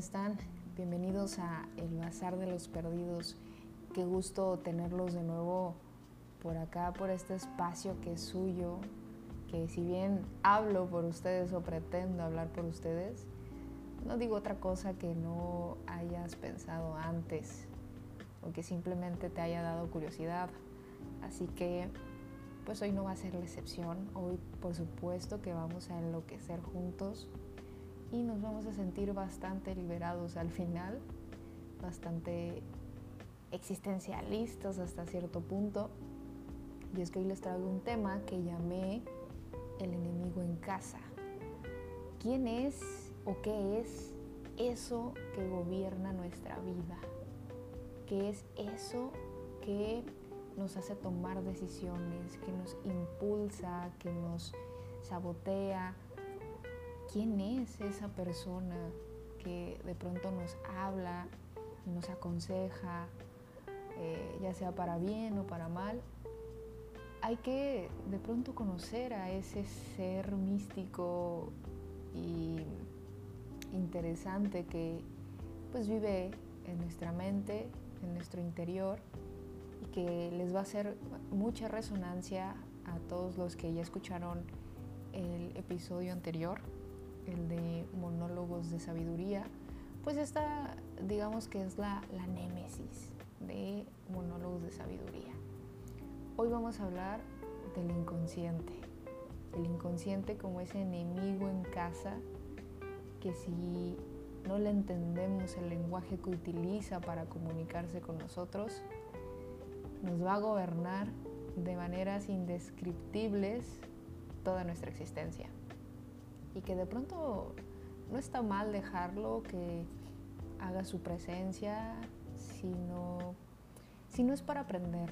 están? Bienvenidos a El Bazar de los Perdidos. Qué gusto tenerlos de nuevo por acá, por este espacio que es suyo, que si bien hablo por ustedes o pretendo hablar por ustedes, no digo otra cosa que no hayas pensado antes o que simplemente te haya dado curiosidad. Así que, pues hoy no va a ser la excepción. Hoy, por supuesto, que vamos a enloquecer juntos y nos vamos a sentir bastante liberados al final, bastante existencialistas hasta cierto punto. Y es que hoy les traigo un tema que llamé el enemigo en casa. ¿Quién es o qué es eso que gobierna nuestra vida? ¿Qué es eso que nos hace tomar decisiones, que nos impulsa, que nos sabotea, quién es esa persona que de pronto nos habla, nos aconseja, eh, ya sea para bien o para mal. Hay que de pronto conocer a ese ser místico y interesante que pues vive en nuestra mente, en nuestro interior y que les va a hacer mucha resonancia a todos los que ya escucharon el episodio anterior el de monólogos de sabiduría, pues esta digamos que es la, la némesis de monólogos de sabiduría. Hoy vamos a hablar del inconsciente, el inconsciente como ese enemigo en casa que si no le entendemos el lenguaje que utiliza para comunicarse con nosotros, nos va a gobernar de maneras indescriptibles toda nuestra existencia y que de pronto no está mal dejarlo que haga su presencia, sino, si no es para aprender.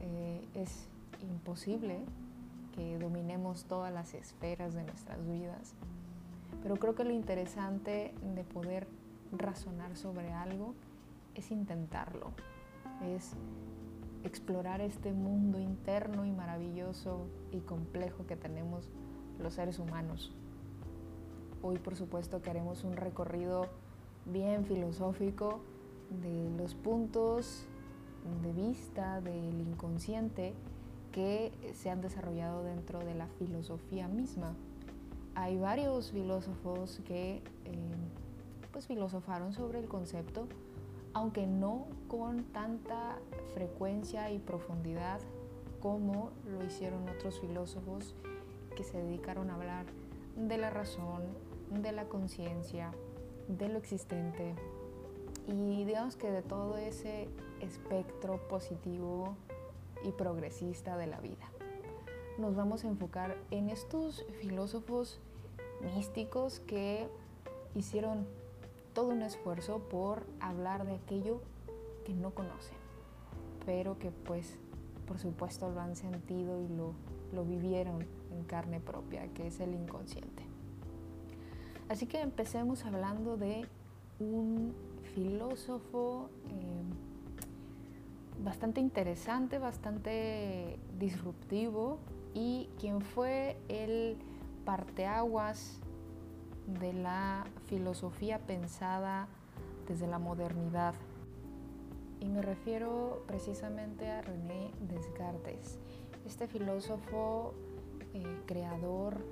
Eh, es imposible que dominemos todas las esferas de nuestras vidas, pero creo que lo interesante de poder razonar sobre algo es intentarlo, es explorar este mundo interno y maravilloso y complejo que tenemos los seres humanos. Hoy por supuesto que haremos un recorrido bien filosófico de los puntos de vista del inconsciente que se han desarrollado dentro de la filosofía misma. Hay varios filósofos que eh, pues filosofaron sobre el concepto, aunque no con tanta frecuencia y profundidad como lo hicieron otros filósofos que se dedicaron a hablar de la razón, de la conciencia, de lo existente y digamos que de todo ese espectro positivo y progresista de la vida. Nos vamos a enfocar en estos filósofos místicos que hicieron todo un esfuerzo por hablar de aquello que no conocen, pero que pues por supuesto lo han sentido y lo, lo vivieron en carne propia, que es el inconsciente. Así que empecemos hablando de un filósofo eh, bastante interesante, bastante disruptivo y quien fue el parteaguas de la filosofía pensada desde la modernidad. Y me refiero precisamente a René Descartes, este filósofo eh, creador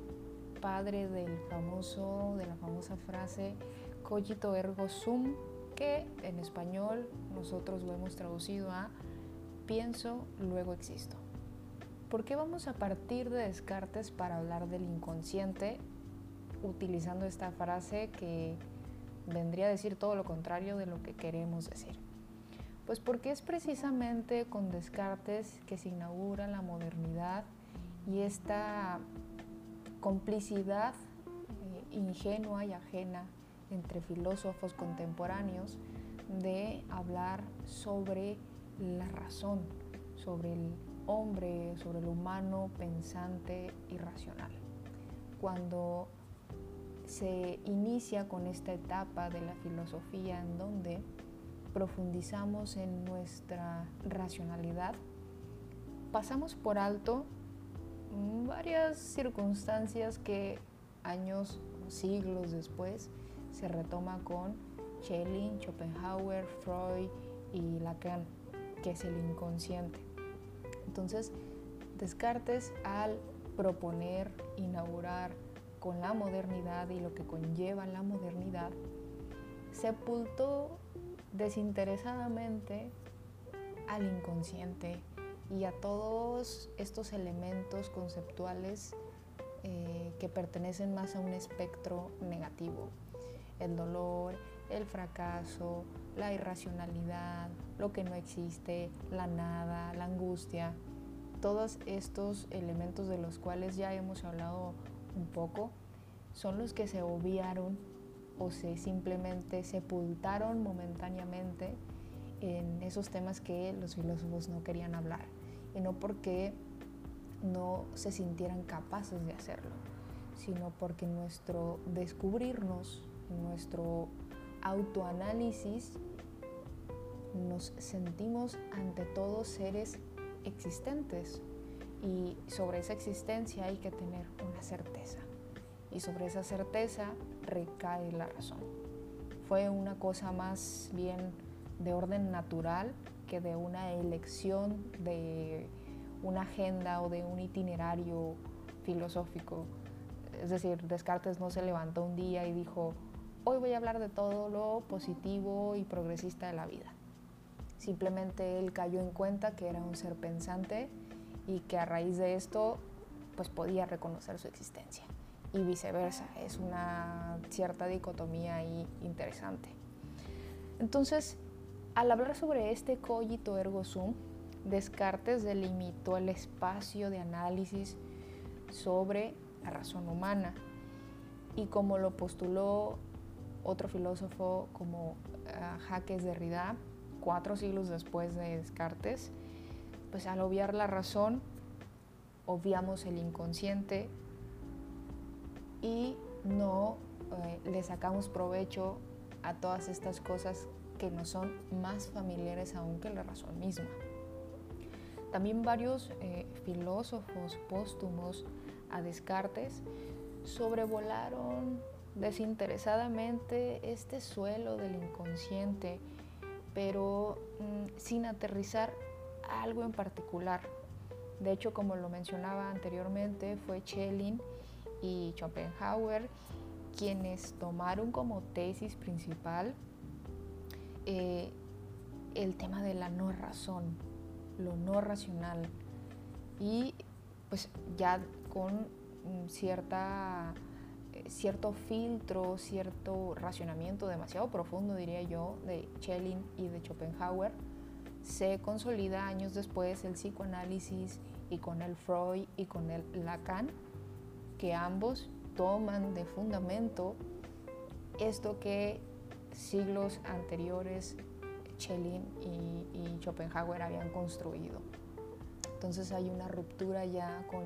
padre del famoso, de la famosa frase cogito ergo sum, que en español nosotros lo hemos traducido a pienso, luego existo. ¿Por qué vamos a partir de Descartes para hablar del inconsciente utilizando esta frase que vendría a decir todo lo contrario de lo que queremos decir? Pues porque es precisamente con Descartes que se inaugura la modernidad y esta complicidad eh, ingenua y ajena entre filósofos contemporáneos de hablar sobre la razón, sobre el hombre, sobre el humano pensante y racional. Cuando se inicia con esta etapa de la filosofía en donde profundizamos en nuestra racionalidad, pasamos por alto varias circunstancias que años, siglos después, se retoma con Schelling, Schopenhauer, Freud y Lacan, que es el inconsciente. Entonces, Descartes al proponer, inaugurar con la modernidad y lo que conlleva la modernidad, sepultó desinteresadamente al inconsciente y a todos estos elementos conceptuales eh, que pertenecen más a un espectro negativo. El dolor, el fracaso, la irracionalidad, lo que no existe, la nada, la angustia, todos estos elementos de los cuales ya hemos hablado un poco, son los que se obviaron o se simplemente sepultaron momentáneamente en esos temas que los filósofos no querían hablar y no porque no se sintieran capaces de hacerlo, sino porque nuestro descubrirnos, nuestro autoanálisis, nos sentimos ante todos seres existentes y sobre esa existencia hay que tener una certeza y sobre esa certeza recae la razón. Fue una cosa más bien de orden natural que de una elección de una agenda o de un itinerario filosófico. Es decir, Descartes no se levantó un día y dijo, hoy voy a hablar de todo lo positivo y progresista de la vida. Simplemente él cayó en cuenta que era un ser pensante y que a raíz de esto pues podía reconocer su existencia y viceversa. Es una cierta dicotomía ahí interesante. Entonces, al hablar sobre este cogito ergo sum, Descartes delimitó el espacio de análisis sobre la razón humana. Y como lo postuló otro filósofo como uh, Jacques Derrida, cuatro siglos después de Descartes, pues al obviar la razón, obviamos el inconsciente y no eh, le sacamos provecho a todas estas cosas que nos son más familiares aún que la razón misma. También varios eh, filósofos póstumos a Descartes sobrevolaron desinteresadamente este suelo del inconsciente, pero mm, sin aterrizar algo en particular. De hecho, como lo mencionaba anteriormente, fue Schelling y Schopenhauer quienes tomaron como tesis principal eh, el tema de la no razón, lo no racional. Y pues ya con cierta, eh, cierto filtro, cierto racionamiento demasiado profundo, diría yo, de Schelling y de Schopenhauer, se consolida años después el psicoanálisis y con el Freud y con el Lacan, que ambos toman de fundamento esto que siglos anteriores Schelling y, Schopenhauer habían construido. Entonces hay una ruptura ya con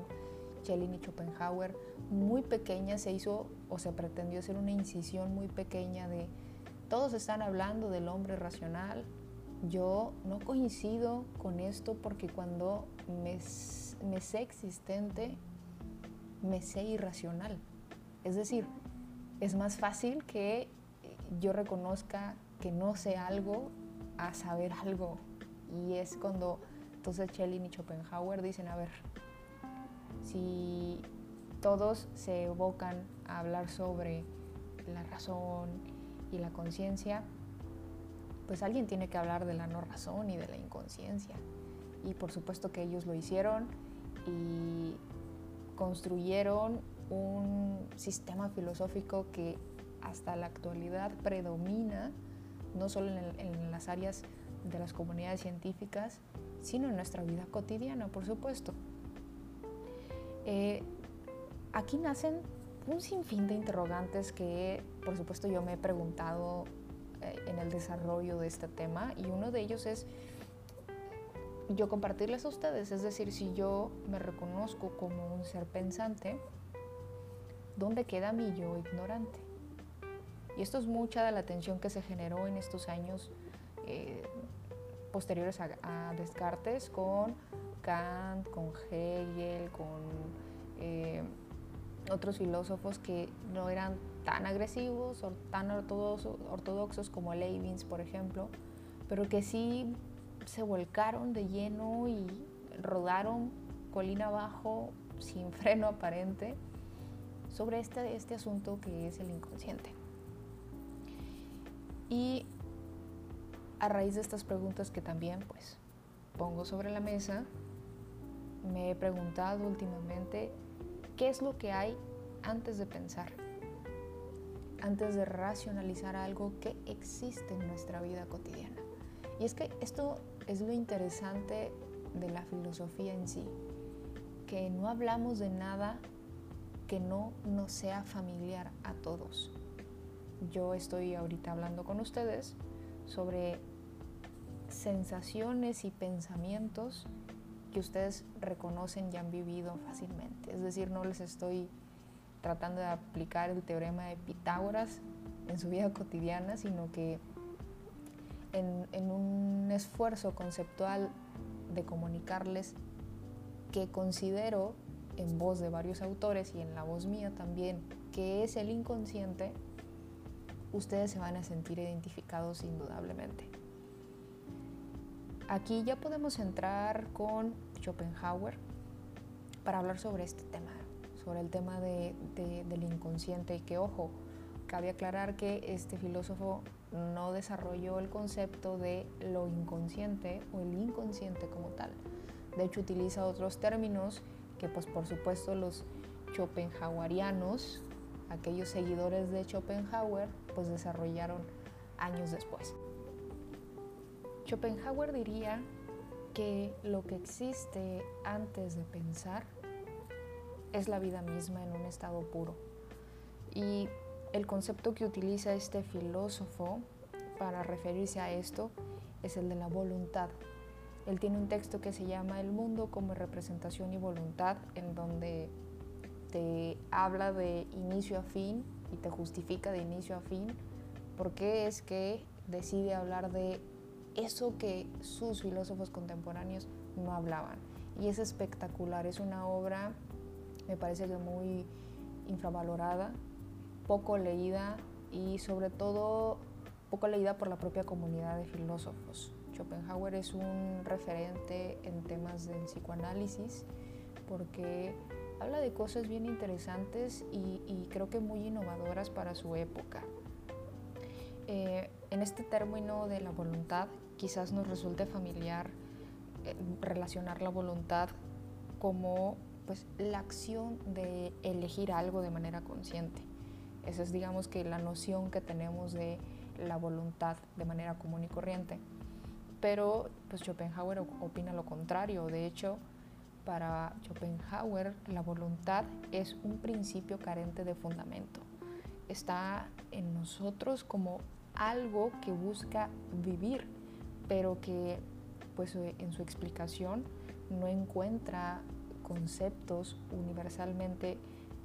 Schelling y Schopenhauer muy pequeña, se hizo o se pretendió hacer una incisión muy pequeña de todos están hablando del hombre racional. Yo no coincido con esto porque cuando me, me sé existente, me sé irracional. Es decir, es más fácil que yo reconozca que no sé algo a saber algo. Y es cuando entonces Schelling y Schopenhauer dicen, a ver, si todos se evocan a hablar sobre la razón y la conciencia, pues alguien tiene que hablar de la no razón y de la inconsciencia. Y por supuesto que ellos lo hicieron y construyeron un sistema filosófico que hasta la actualidad predomina no solo en, las áreas de las comunidades científicas, sino en nuestra vida cotidiana, por supuesto. Eh, aquí nacen un sinfín de interrogantes que, por supuesto, yo me he preguntado eh, en el desarrollo de este tema y uno de ellos es yo compartirles a ustedes, es decir, si yo me reconozco como un ser pensante, ¿dónde queda mi yo ignorante? Y esto es mucha de la tensión que se generó en estos años eh, posteriores a, Descartes con Kant, con Hegel, con eh, otros filósofos que no eran tan agresivos o tan ortodoxos, como Leibniz, por ejemplo, pero que sí se volcaron de lleno y rodaron colina abajo sin freno aparente sobre este, este asunto que es el inconsciente. Y a raíz de estas preguntas que también pues pongo sobre la mesa, me he preguntado últimamente qué es lo que hay antes de pensar, antes de racionalizar algo que existe en nuestra vida cotidiana. Y es que esto es lo interesante de la filosofía en sí, que no hablamos de nada que no nos sea familiar a todos. Yo estoy ahorita hablando con ustedes sobre sensaciones y pensamientos que ustedes reconocen y han vivido fácilmente. Es decir, no les estoy tratando de aplicar el teorema de Pitágoras en su vida cotidiana, sino que en, en un esfuerzo conceptual de comunicarles que considero en voz de varios autores y en la voz mía también, que es el inconsciente, ustedes se van a sentir identificados indudablemente. Aquí ya podemos entrar con Schopenhauer para hablar sobre este tema, sobre el tema de, del inconsciente y que, ojo, cabe aclarar que este filósofo no desarrolló el concepto de lo inconsciente o el inconsciente como tal. De hecho, utiliza otros términos que, pues, por supuesto, los schopenhauerianos, aquellos seguidores de Schopenhauer, pues desarrollaron años después. Schopenhauer diría que lo que existe antes de pensar es la vida misma en un estado puro. Y el concepto que utiliza este filósofo para referirse a esto es el de la voluntad. Él tiene un texto que se llama El mundo como representación y voluntad, en donde te habla de inicio a fin y te justifica de inicio a fin por qué es que decide hablar de eso que sus filósofos contemporáneos no hablaban. Y es espectacular, es una obra, me parece que muy infravalorada, poco leída y sobre todo poco leída por la propia comunidad de filósofos. Schopenhauer es un referente en temas del psicoanálisis porque habla de cosas bien interesantes y, y creo que muy innovadoras para su época. Eh, en este término de la voluntad quizás nos resulte familiar eh, relacionar la voluntad como pues, la acción de elegir algo de manera consciente. Esa es digamos que la noción que tenemos de la voluntad de manera común y corriente. Pero pues Schopenhauer opina lo contrario. De hecho, para Schopenhauer la voluntad es un principio carente de fundamento. Está en nosotros como algo que busca vivir, pero que pues en su explicación no encuentra conceptos universalmente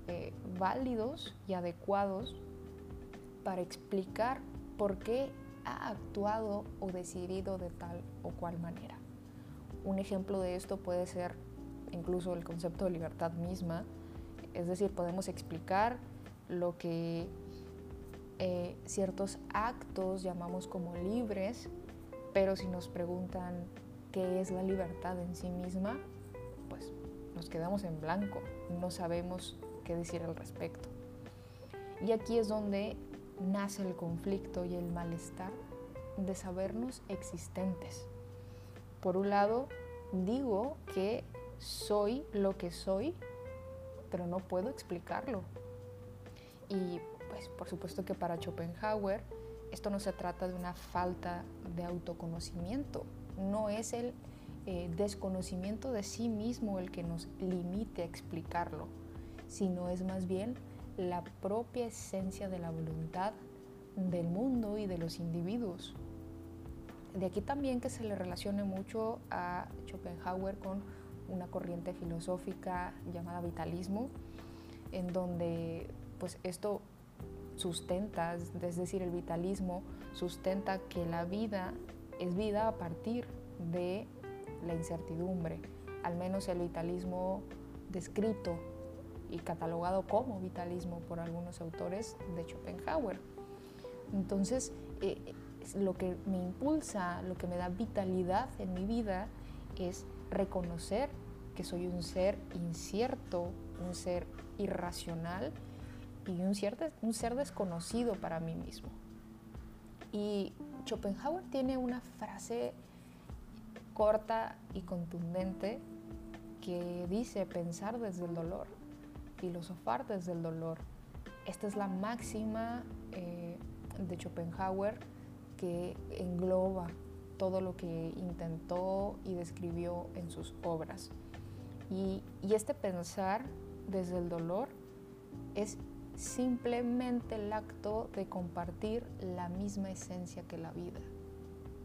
eh, válidos y adecuados para explicar por qué ha actuado o decidido de tal o cual manera. Un ejemplo de esto puede ser incluso el concepto de libertad misma, es decir, podemos explicar lo que eh, ciertos actos llamamos como libres, pero si nos preguntan qué es la libertad en sí misma, pues nos quedamos en blanco, no sabemos qué decir al respecto. Y aquí es donde nace el conflicto y el malestar de sabernos existentes. Por un lado, digo que soy lo que soy, pero no puedo explicarlo. Y pues por supuesto que para Schopenhauer esto no se trata de una falta de autoconocimiento, no es el eh, desconocimiento de sí mismo el que nos limite a explicarlo, sino es más bien la propia esencia de la voluntad del mundo y de los individuos. De aquí también que se le relacione mucho a Schopenhauer con una corriente filosófica llamada vitalismo, en donde pues esto sustenta, es decir, el vitalismo sustenta que la vida es vida a partir de la incertidumbre, al menos el vitalismo descrito y catalogado como vitalismo por algunos autores de Schopenhauer. Entonces, eh, lo que me impulsa, lo que me da vitalidad en mi vida es reconocer que soy un ser incierto, un ser irracional y un, un ser desconocido para mí mismo. Y Schopenhauer tiene una frase corta y contundente que dice pensar desde el dolor, filosofar desde el dolor. Esta es la máxima eh, de Schopenhauer que engloba todo lo que intentó y describió en sus obras. Y, este pensar desde el dolor es simplemente el acto de compartir la misma esencia que la vida.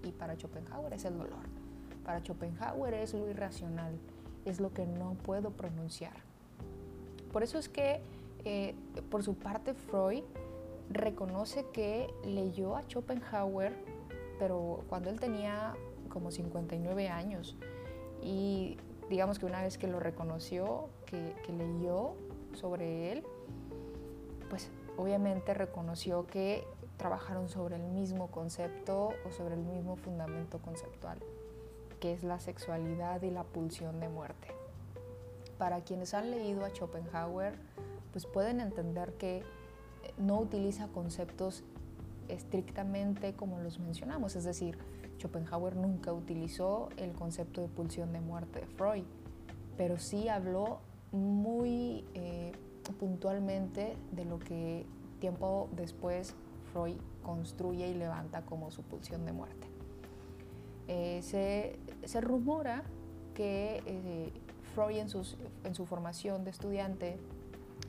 Y para Schopenhauer es el dolor. Para Schopenhauer es lo irracional, es lo que no puedo pronunciar. Por eso es que, eh, por su parte, Freud reconoce que leyó a Schopenhauer, pero cuando él tenía como 59 años. Y digamos que una vez que lo reconoció, que, que leyó sobre él, pues obviamente reconoció que trabajaron sobre el mismo concepto o sobre el mismo fundamento conceptual, que es la sexualidad y la pulsión de muerte. Para quienes han leído a Schopenhauer, pues pueden entender que no utiliza conceptos estrictamente como los mencionamos, es decir, Schopenhauer nunca utilizó el concepto de pulsión de muerte de Freud, pero sí habló muy eh, puntualmente de lo que tiempo después Freud construye y levanta como su pulsión de muerte. Eh, se, rumora que eh, Freud en, en su formación de estudiante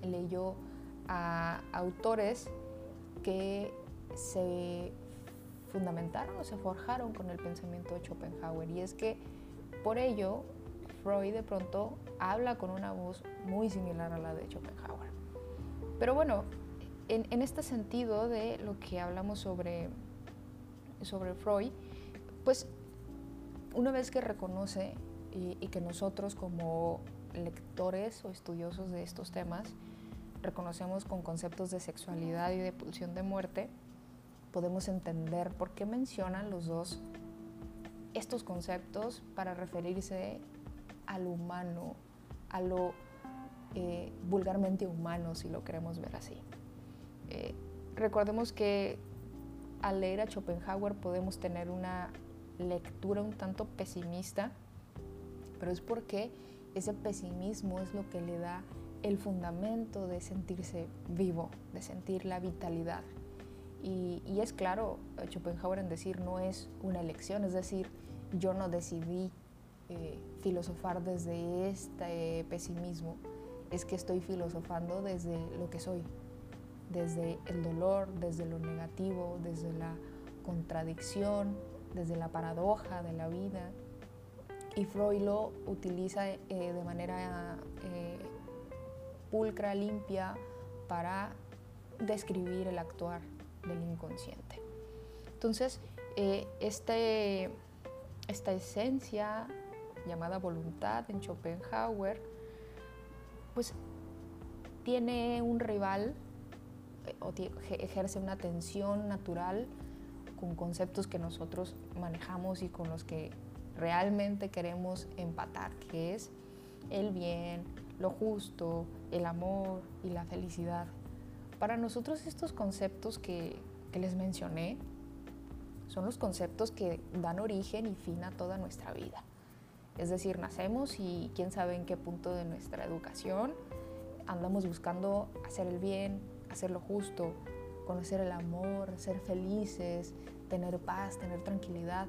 leyó a autores que se fundamentaron o se forjaron con el pensamiento de Schopenhauer. Y es que por ello Freud de pronto habla con una voz muy similar a la de Schopenhauer. Pero bueno, en, este sentido de lo que hablamos sobre, sobre Freud, pues una vez que reconoce y, y que nosotros como lectores o estudiosos de estos temas reconocemos con conceptos de sexualidad y de pulsión de muerte, podemos entender por qué mencionan los dos estos conceptos para referirse a lo humano, a lo eh, vulgarmente humano, si lo queremos ver así. Eh, recordemos que al leer a Schopenhauer podemos tener una lectura un tanto pesimista, pero es porque ese pesimismo es lo que le da el fundamento de sentirse vivo, de sentir la vitalidad. Y, es claro, Schopenhauer en decir no es una elección, es decir, yo no decidí eh, filosofar desde este pesimismo, es que estoy filosofando desde lo que soy, desde el dolor, desde lo negativo, desde la contradicción, desde la paradoja de la vida. Y Freud lo utiliza eh, de manera eh, pulcra, limpia, para describir el actuar del inconsciente. Entonces, este, esta esencia llamada voluntad en Schopenhauer, pues tiene un rival eh, o ejerce una tensión natural con conceptos que nosotros manejamos y con los que realmente queremos empatar, que es el bien, lo justo, el amor y la felicidad. Para nosotros estos conceptos que, les mencioné son los conceptos que dan origen y fin a toda nuestra vida. Es decir, nacemos y quién sabe en qué punto de nuestra educación andamos buscando hacer el bien, hacer lo justo, conocer el amor, ser felices, tener paz, tener tranquilidad.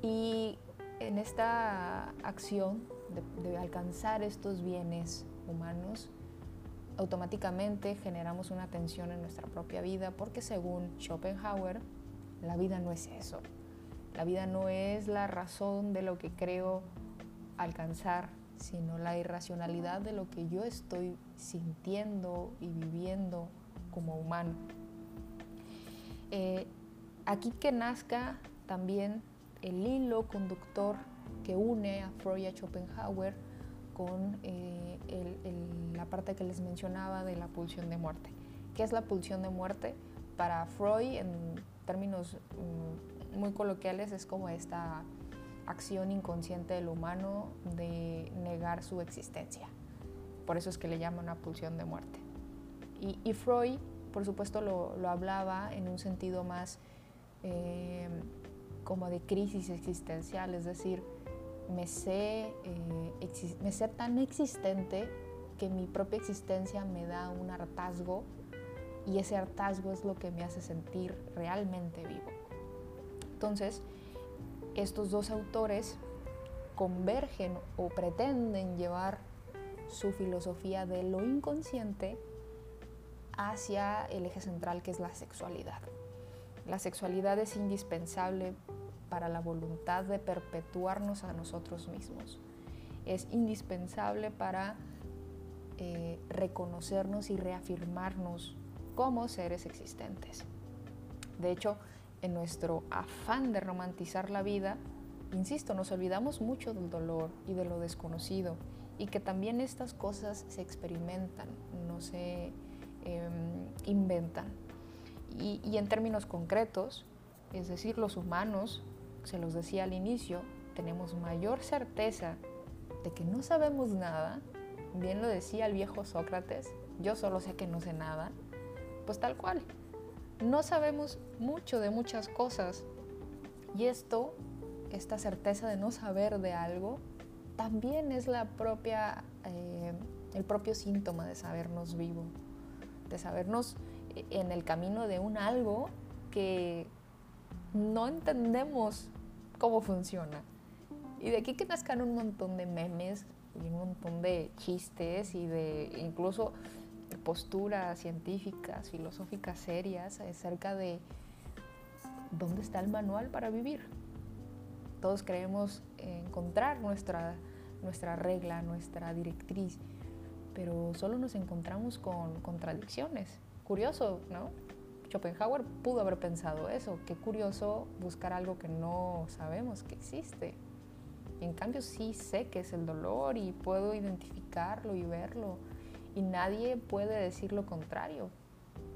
Y en esta acción de, alcanzar estos bienes humanos, automáticamente generamos una tensión en nuestra propia vida porque según Schopenhauer, la vida no es eso. La vida no es la razón de lo que creo alcanzar, sino la irracionalidad de lo que yo estoy sintiendo y viviendo como humano. Eh, aquí que nazca también el hilo conductor que une a Freud y a Schopenhauer con eh, el, parte que les mencionaba de la pulsión de muerte. ¿Qué es la pulsión de muerte? Para Freud, en términos mm, muy coloquiales, es como esta acción inconsciente del humano de negar su existencia. Por eso es que le llaman una pulsión de muerte. Y, Freud, por supuesto, lo, hablaba en un sentido más eh, como de crisis existencial, es decir, me sé, eh, me sé tan existente que mi propia existencia me da un hartazgo y ese hartazgo es lo que me hace sentir realmente vivo. Entonces, estos dos autores convergen o pretenden llevar su filosofía de lo inconsciente hacia el eje central que es la sexualidad. La sexualidad es indispensable para la voluntad de perpetuarnos a nosotros mismos. Es indispensable para eh, reconocernos y reafirmarnos como seres existentes. De hecho, en nuestro afán de romantizar la vida, insisto, nos olvidamos mucho del dolor y de lo desconocido y que también estas cosas se experimentan, no se em, inventan. y en términos concretos, es decir, los humanos se los decía al inicio, tenemos mayor certeza de que no sabemos nada, bien lo decía el viejo Sócrates, yo solo sé que no sé nada, pues tal cual. No sabemos mucho de muchas cosas. Y esto, esta certeza de no saber de algo, también es la propia, eh, el propio síntoma de sabernos vivo, de sabernos en el camino de un algo que no entendemos cómo funciona. Y de aquí que nazcan un montón de memes y un montón de chistes y de incluso posturas científicas, filosóficas serias acerca de dónde está el manual para vivir. Todos creemos encontrar nuestra, nuestra regla, nuestra directriz, pero solo nos encontramos con contradicciones. Curioso, ¿no? Schopenhauer pudo haber pensado eso. Qué curioso buscar algo que no sabemos que existe. En cambio sí sé que es el dolor y puedo identificarlo y verlo. Y nadie puede decir lo contrario.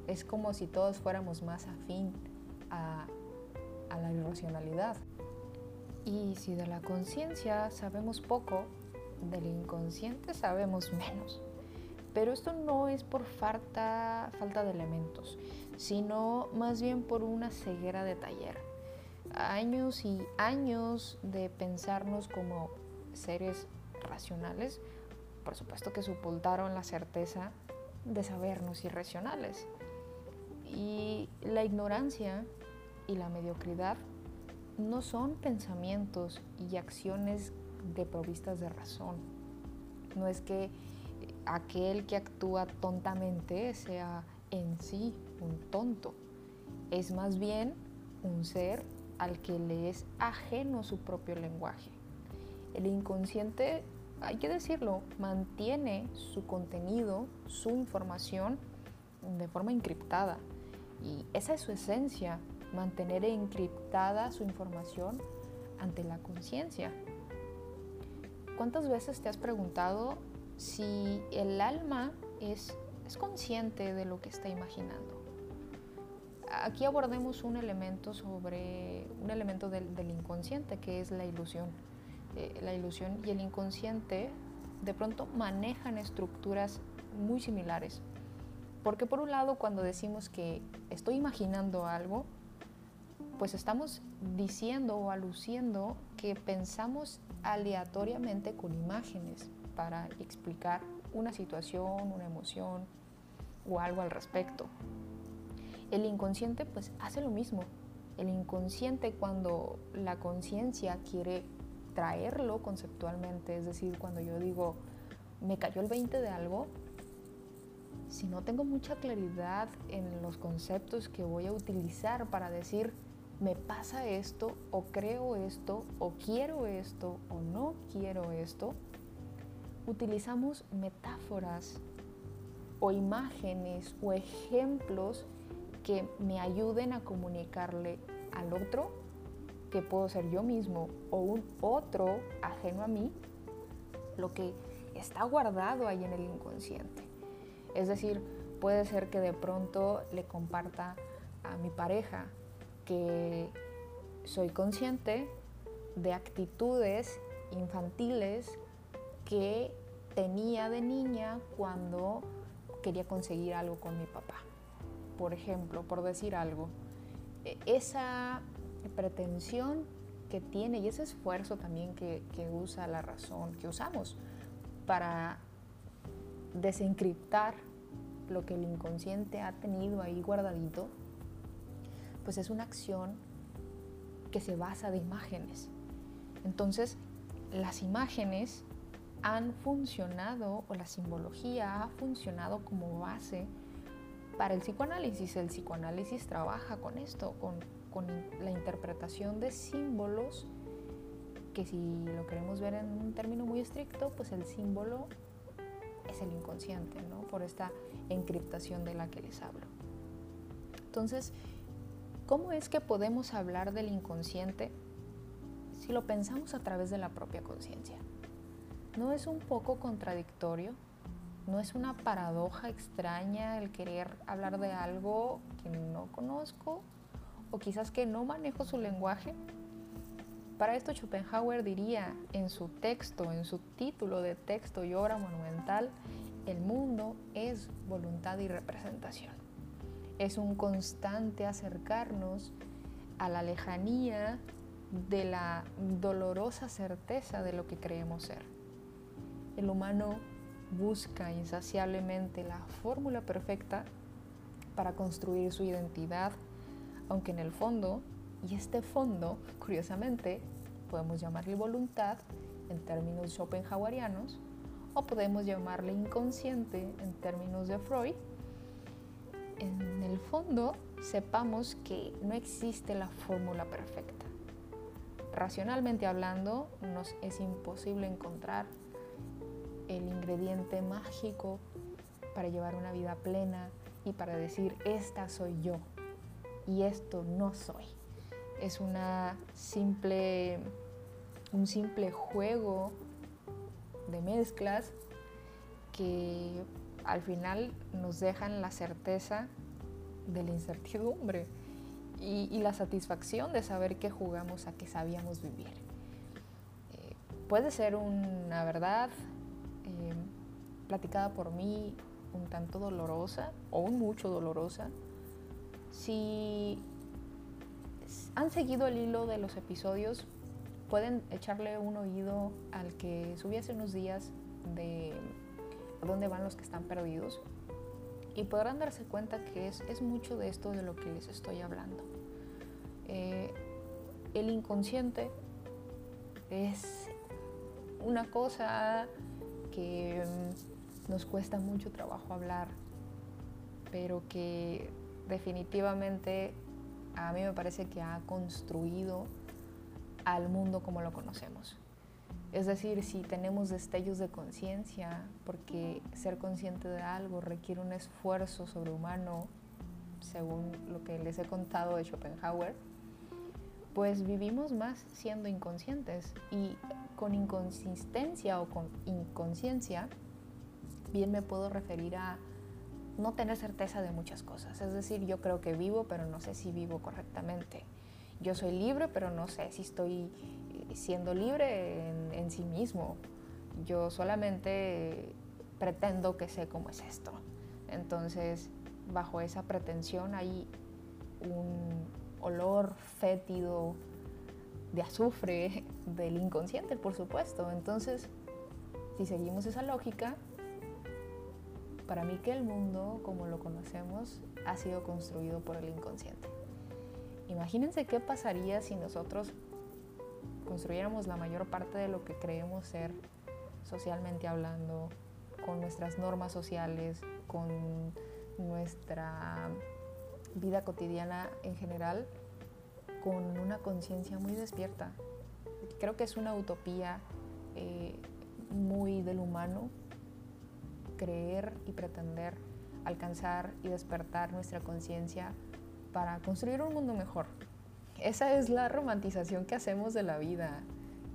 Es como si todos fuéramos más afín a, a la irracionalidad. Y si de la conciencia sabemos poco, del inconsciente sabemos menos. Pero esto no es por falta, falta de elementos, sino más bien por una ceguera de taller. Años y años de pensarnos como seres racionales, por supuesto que sepultaron la certeza de sabernos irracionales. Y la ignorancia y la mediocridad no son pensamientos y acciones deprovistas de razón. No es que aquel que actúa tontamente sea en sí un tonto. Es más bien un ser al que le es ajeno su propio lenguaje. El inconsciente, hay que decirlo, mantiene su contenido, su información de forma encriptada. Y esa es su esencia, mantener encriptada su información ante la conciencia. ¿Cuántas veces te has preguntado si el alma es, consciente de lo que está imaginando. Aquí abordemos un elemento sobre un elemento del, inconsciente que es la ilusión. Eh, la ilusión y el inconsciente de pronto manejan estructuras muy similares. Porque por un lado cuando decimos que estoy imaginando algo, pues estamos diciendo o aluciendo que pensamos aleatoriamente con imágenes para explicar una situación, una emoción o algo al respecto. El inconsciente pues hace lo mismo. El inconsciente cuando la conciencia quiere traerlo conceptualmente, es decir, cuando yo digo, me cayó el 20 de algo, si no tengo mucha claridad en los conceptos que voy a utilizar para decir, me pasa esto, o creo esto, o quiero esto, o no quiero esto, utilizamos metáforas o imágenes o ejemplos que me ayuden a comunicarle al otro, que puedo ser yo mismo o un otro ajeno a mí, lo que está guardado ahí en el inconsciente. Es decir, puede ser que de pronto le comparta a mi pareja que soy consciente de actitudes infantiles que tenía de niña cuando quería conseguir algo con mi papá. Por ejemplo, por decir algo, e, esa pretensión que tiene y ese esfuerzo también que, que usa la razón, que usamos para desencriptar lo que el inconsciente ha tenido ahí guardadito, pues es una acción que se basa de imágenes. Entonces, las imágenes han funcionado o la simbología ha funcionado como base para el psicoanálisis. El psicoanálisis trabaja con esto, con, con la interpretación de símbolos que si lo queremos ver en un término muy estricto, pues el símbolo es el inconsciente, ¿no? Por esta encriptación de la que les hablo. Entonces, ¿cómo es que podemos hablar del inconsciente si lo pensamos a través de la propia conciencia? ¿No es un poco contradictorio? ¿No es una paradoja extraña el querer hablar de algo que no conozco o quizás que no manejo su lenguaje? Para esto Schopenhauer diría en su texto, en su título de texto y obra monumental, el mundo es voluntad y representación. Es un constante acercarnos a la lejanía de la dolorosa certeza de lo que creemos ser. El humano busca insaciablemente la fórmula perfecta para construir su identidad, aunque en el fondo y este fondo, curiosamente, podemos llamarle voluntad en términos schopenhauerianos o podemos llamarle inconsciente en términos de Freud. En el fondo, sepamos que no existe la fórmula perfecta. Racionalmente hablando, nos es imposible encontrar el ingrediente mágico para llevar una vida plena y para decir, esta soy yo y esto no soy es una simple, un simple juego de mezclas que al final nos dejan la certeza de la incertidumbre y, la satisfacción de saber que jugamos a que sabíamos vivir. Eh, puede ser una verdad eh, platicada por mí un tanto dolorosa o un mucho dolorosa si han seguido el hilo de los episodios, pueden echarle un oído al que subí hace unos días de dónde van los que están perdidos y podrán darse cuenta que es, mucho de esto de lo que les estoy hablando. Eh, el inconsciente es una cosa que mm, nos cuesta mucho trabajo hablar, pero que definitivamente a mí me parece que ha construido al mundo como lo conocemos. Es decir, si tenemos destellos de conciencia, porque ser consciente de algo requiere un esfuerzo sobrehumano, según lo que les he contado de Schopenhauer, pues vivimos más siendo inconscientes y con inconsistencia o con inconsciencia, bien me puedo referir a no tener certeza de muchas cosas. Es decir, yo creo que vivo, pero no sé si vivo correctamente. Yo soy libre, pero no sé si estoy eh, siendo libre en, sí mismo. Yo solamente pretendo que sé cómo es esto. Entonces, bajo esa pretensión hay un olor fétido de azufre del inconsciente, por supuesto. Entonces, si seguimos esa lógica, para mí que el mundo como lo conocemos ha sido construido por el inconsciente. Imagínense qué pasaría si nosotros construyéramos la mayor parte de lo que creemos ser socialmente hablando, con nuestras normas sociales, con nuestra vida cotidiana en general, con una conciencia muy despierta. Creo que es una utopía eh, muy del humano creer y pretender alcanzar y despertar nuestra conciencia para construir un mundo mejor. Esa es la romantización que hacemos de la vida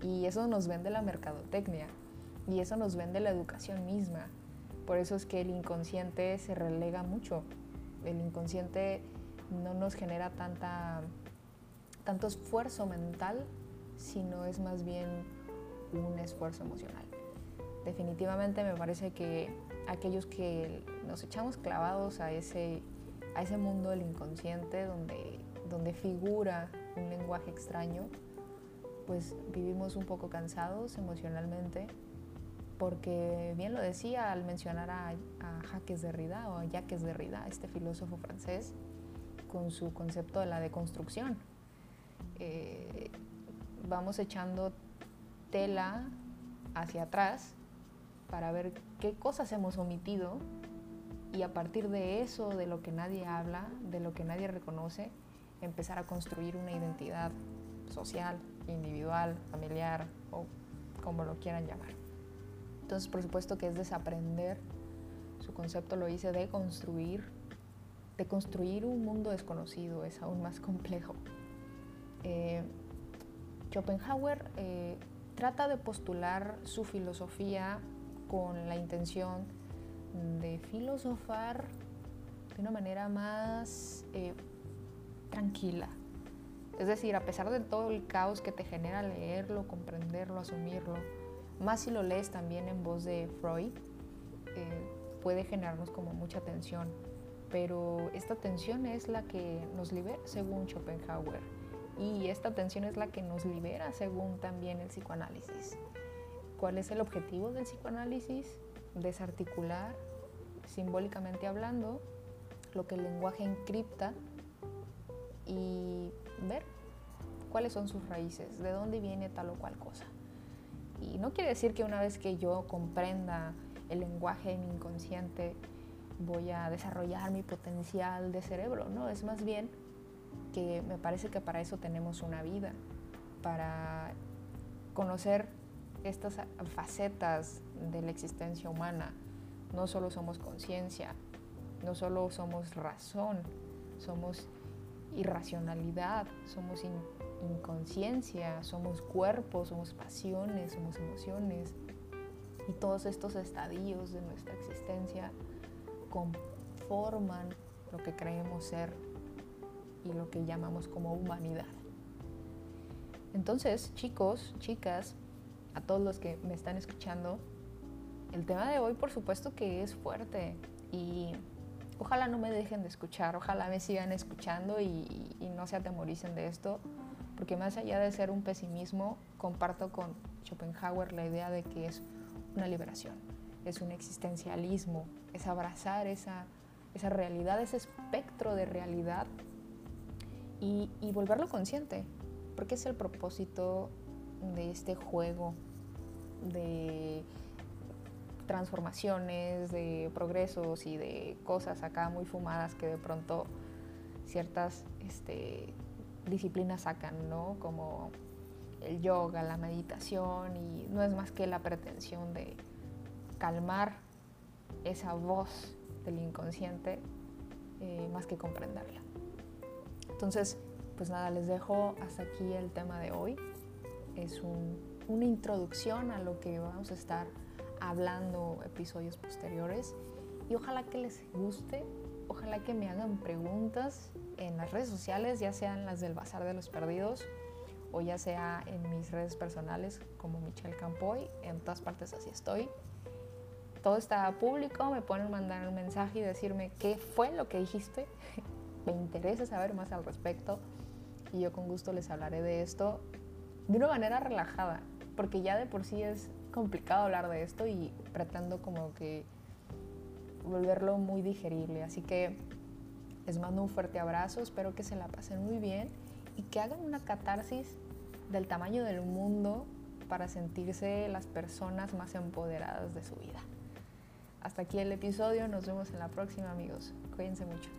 y eso nos vende la mercadotecnia. Y eso nos vende la educación misma. Por eso es que el inconsciente se relega mucho. El inconsciente no nos genera tanta, tanto esfuerzo mental, sino es más bien un esfuerzo emocional. Definitivamente me parece que aquellos que nos echamos clavados a ese, a ese mundo del inconsciente donde, donde figura un lenguaje extraño, pues vivimos un poco cansados emocionalmente, porque bien lo decía al mencionar a, a Jacques Derrida o a Jacques Derrida, este filósofo francés, con su concepto de la deconstrucción. Eh, vamos echando tela hacia atrás para ver qué cosas hemos omitido y a partir de eso, de lo que nadie habla, de lo que nadie reconoce, empezar a construir una identidad social, individual, familiar o como lo quieran llamar. Entonces, por supuesto que es desaprender, su concepto lo dice de construir, de construir un mundo desconocido, es aún más complejo. Eh, Schopenhauer eh, trata de postular su filosofía con la intención de filosofar de una manera más eh, tranquila. Es decir, a pesar de todo el caos que te genera leerlo, comprenderlo, asumirlo, más si lo lees también en voz de Freud, puede generarnos como mucha tensión. Pero esta tensión es la que nos libera, según Schopenhauer. Y esta tensión es la que nos libera, según también el psicoanálisis. ¿Cuál es el objetivo del psicoanálisis? Desarticular, simbólicamente hablando, lo que el lenguaje encripta y ver cuáles son sus raíces, de dónde viene tal o cual cosa. Y no quiere decir que una vez que yo comprenda el lenguaje de mi inconsciente voy a desarrollar mi potencial de cerebro, no, es más bien que me parece que para eso tenemos una vida, para conocer estas facetas de la existencia humana. No solo somos conciencia, no solo somos razón, somos irracionalidad, somos inconsciencia, somos cuerpo, somos pasiones, somos emociones. Y todos estos estadios de nuestra existencia conforman lo que creemos ser y lo que llamamos como humanidad. Entonces, chicos, chicas, a todos los que me están escuchando, el tema de hoy por supuesto que es fuerte y ojalá no me dejen de escuchar, ojalá me sigan escuchando y, no se atemoricen de esto, porque más allá de ser un pesimismo, comparto con Schopenhauer la idea de que es una liberación, es un existencialismo, es abrazar esa, esa realidad, ese espectro de realidad y, volverlo consciente, porque es el propósito de este juego de transformaciones, de progresos y de cosas acá muy fumadas que de pronto ciertas este, disciplinas sacan, ¿no? Como el yoga, la meditación, y no es más que la pretensión de calmar esa voz del inconsciente eh, más que comprenderla. Entonces, pues nada, les dejo hasta aquí el tema de hoy. Es una introducción a lo que vamos a estar hablando episodios posteriores y ojalá que les guste, ojalá que me hagan preguntas en las redes sociales, ya sean las del Bazar de los Perdidos o ya sea en mis redes personales como Michelle Campoy, en todas partes así estoy. Todo está público, me pueden mandar un mensaje y decirme qué fue lo que dijiste. Me interesa saber más al respecto y yo con gusto les hablaré de esto de una manera relajada, porque ya de por sí es complicado hablar de esto y pretendo como que volverlo muy digerible. Así que les mando un fuerte abrazo, espero que se la pasen muy bien y que hagan una catarsis del tamaño del mundo para sentirse las personas más empoderadas de su vida. Hasta aquí el episodio, nos vemos en la próxima amigos. Cuídense mucho.